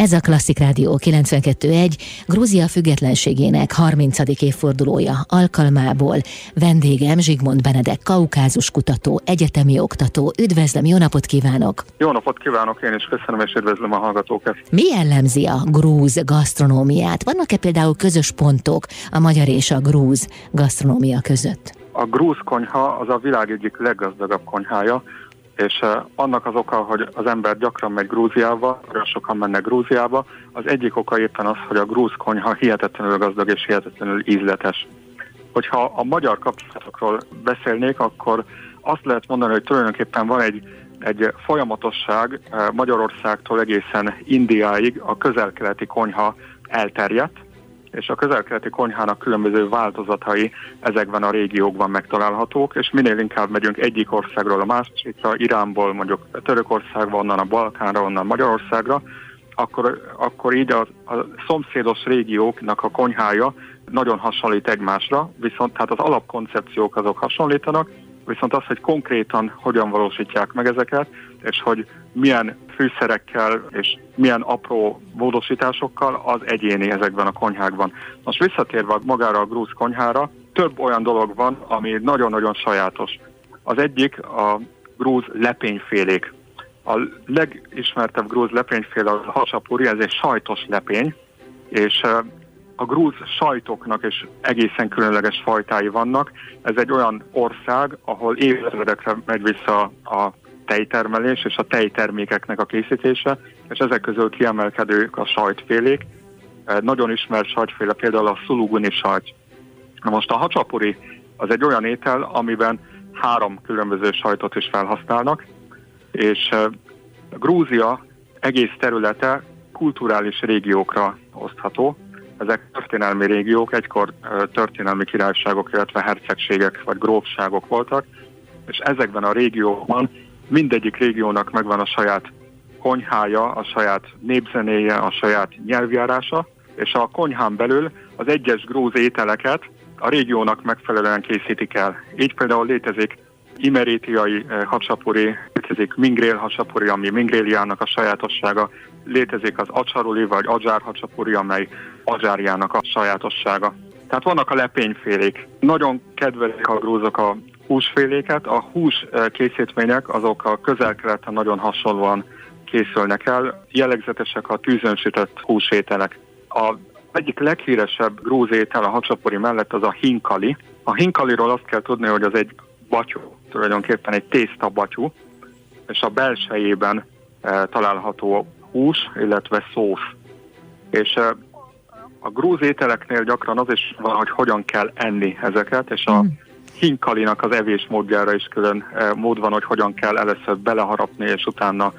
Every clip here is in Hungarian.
Ez a Klasszik Rádió 92.1 Grúzia függetlenségének 30. évfordulója alkalmából vendégem Zsigmond Benedek, kaukázus kutató, egyetemi oktató. Üdvözlöm, jó napot kívánok! Jó napot kívánok, én is köszönöm és üdvözlöm a hallgatókat. Mi jellemzi a grúz gasztronómiát? Vannak-e például közös pontok a magyar és a grúz gasztronómia között? A grúz konyha az a világ egyik leggazdagabb konyhája, és annak az oka, hogy az ember gyakran megy Grúziába, olyan sokan mennek Grúziába, az egyik oka éppen az, hogy a grúz konyha hihetetlenül gazdag és hihetetlenül ízletes. Hogyha a magyar kapcsolatokról beszélnék, akkor azt lehet mondani, hogy tulajdonképpen van egy, egy folyamatosság Magyarországtól egészen Indiáig a közelkeleti konyha elterjedt, és a közelkeleti konyhának különböző változatai ezekben a régiókban megtalálhatók, és minél inkább megyünk egyik országról a másikra, Iránból mondjuk Törökországba, onnan a Balkánra, onnan Magyarországra, akkor, akkor így a, a szomszédos régióknak a konyhája nagyon hasonlít egymásra, viszont tehát az alapkoncepciók azok hasonlítanak, viszont az, hogy konkrétan hogyan valósítják meg ezeket, és hogy milyen fűszerekkel és milyen apró módosításokkal az egyéni ezekben a konyhákban. Most visszatérve magára a grúz konyhára, több olyan dolog van, ami nagyon-nagyon sajátos. Az egyik a grúz lepényfélék. A legismertebb grúz lepényféle a hasapuri, ez egy sajtos lepény, és a grúz sajtoknak is egészen különleges fajtái vannak. Ez egy olyan ország, ahol évtizedekre megy vissza a tejtermelés és a tejtermékeknek a készítése, és ezek közül kiemelkedők a sajtfélék. Nagyon ismert sajtféle például a szuluguni sajt. Na most a hacsapuri az egy olyan étel, amiben három különböző sajtot is felhasználnak, és Grúzia egész területe kulturális régiókra osztható. Ezek történelmi régiók, egykor történelmi királyságok, illetve hercegségek vagy grófságok voltak, és ezekben a régiókban mindegyik régiónak megvan a saját konyhája, a saját népzenéje, a saját nyelvjárása, és a konyhán belül az egyes grúz ételeket a régiónak megfelelően készítik el. Így például létezik imerétiai hacsapuri, létezik mingrél hacsapuri, ami mingréliának a sajátossága, létezik az acsaruli vagy adzsár hacsapuri, amely adzsárjának a sajátossága. Tehát vannak a lepényfélék. Nagyon kedvelik a grúzok a húsféléket. A hús eh, készítmények azok a közel-keleten nagyon hasonlóan készülnek el. Jellegzetesek a tűzön sütött húsételek. A egyik leghíresebb grúz étel a hacsapori mellett az a hinkali. A hinkaliról azt kell tudni, hogy az egy batyú, tulajdonképpen egy tészta batyú, és a belsejében e, található hús, illetve szósz. És e, a grúz ételeknél gyakran az is van, hogy hogyan kell enni ezeket, és a mm. hinkalinak az evés módjára is külön e, mód van, hogy hogyan kell először beleharapni, és utána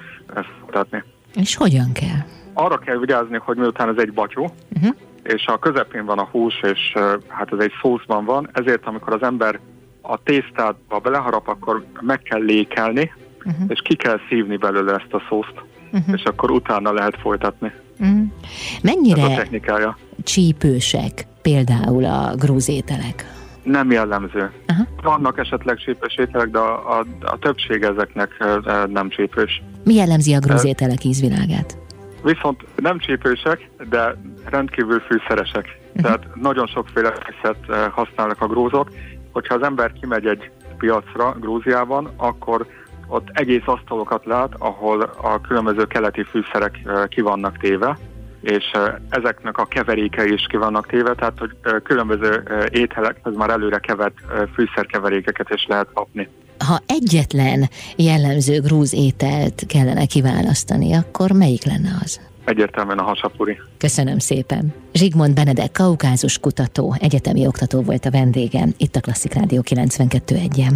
folytatni. És hogyan kell? Arra kell vigyázni, hogy miután ez egy batyú, uh-huh. és a közepén van a hús, és hát ez egy szószban van, ezért amikor az ember a tésztába beleharap, akkor meg kell lékelni, uh-huh. és ki kell szívni belőle ezt a szószt, uh-huh. és akkor utána lehet folytatni. Uh-huh. Mennyire a technikája. csípősek például a grúz ételek? Nem jellemző. Uh-huh. Vannak esetleg csípős ételek, de a, a, a többség ezeknek nem csípős. Mi jellemzi a grúz ételek ízvilágát? Viszont nem csípősek, de rendkívül fűszeresek. Uh-huh. Tehát nagyon sokféle fűszert használnak a grúzok. Hogyha az ember kimegy egy piacra Grúziában, akkor ott egész asztalokat lát, ahol a különböző keleti fűszerek ki vannak téve, és ezeknek a keverékei is ki vannak téve, tehát hogy különböző ételekhez már előre kevert fűszerkeverékeket is lehet kapni. Ha egyetlen jellemző grúz ételt kellene kiválasztani, akkor melyik lenne az? Egyértelműen a hasapuri. Köszönöm szépen. Zsigmond Benedek, kaukázus kutató, egyetemi oktató volt a vendégem, itt a Klasszik Rádió 92.1-en.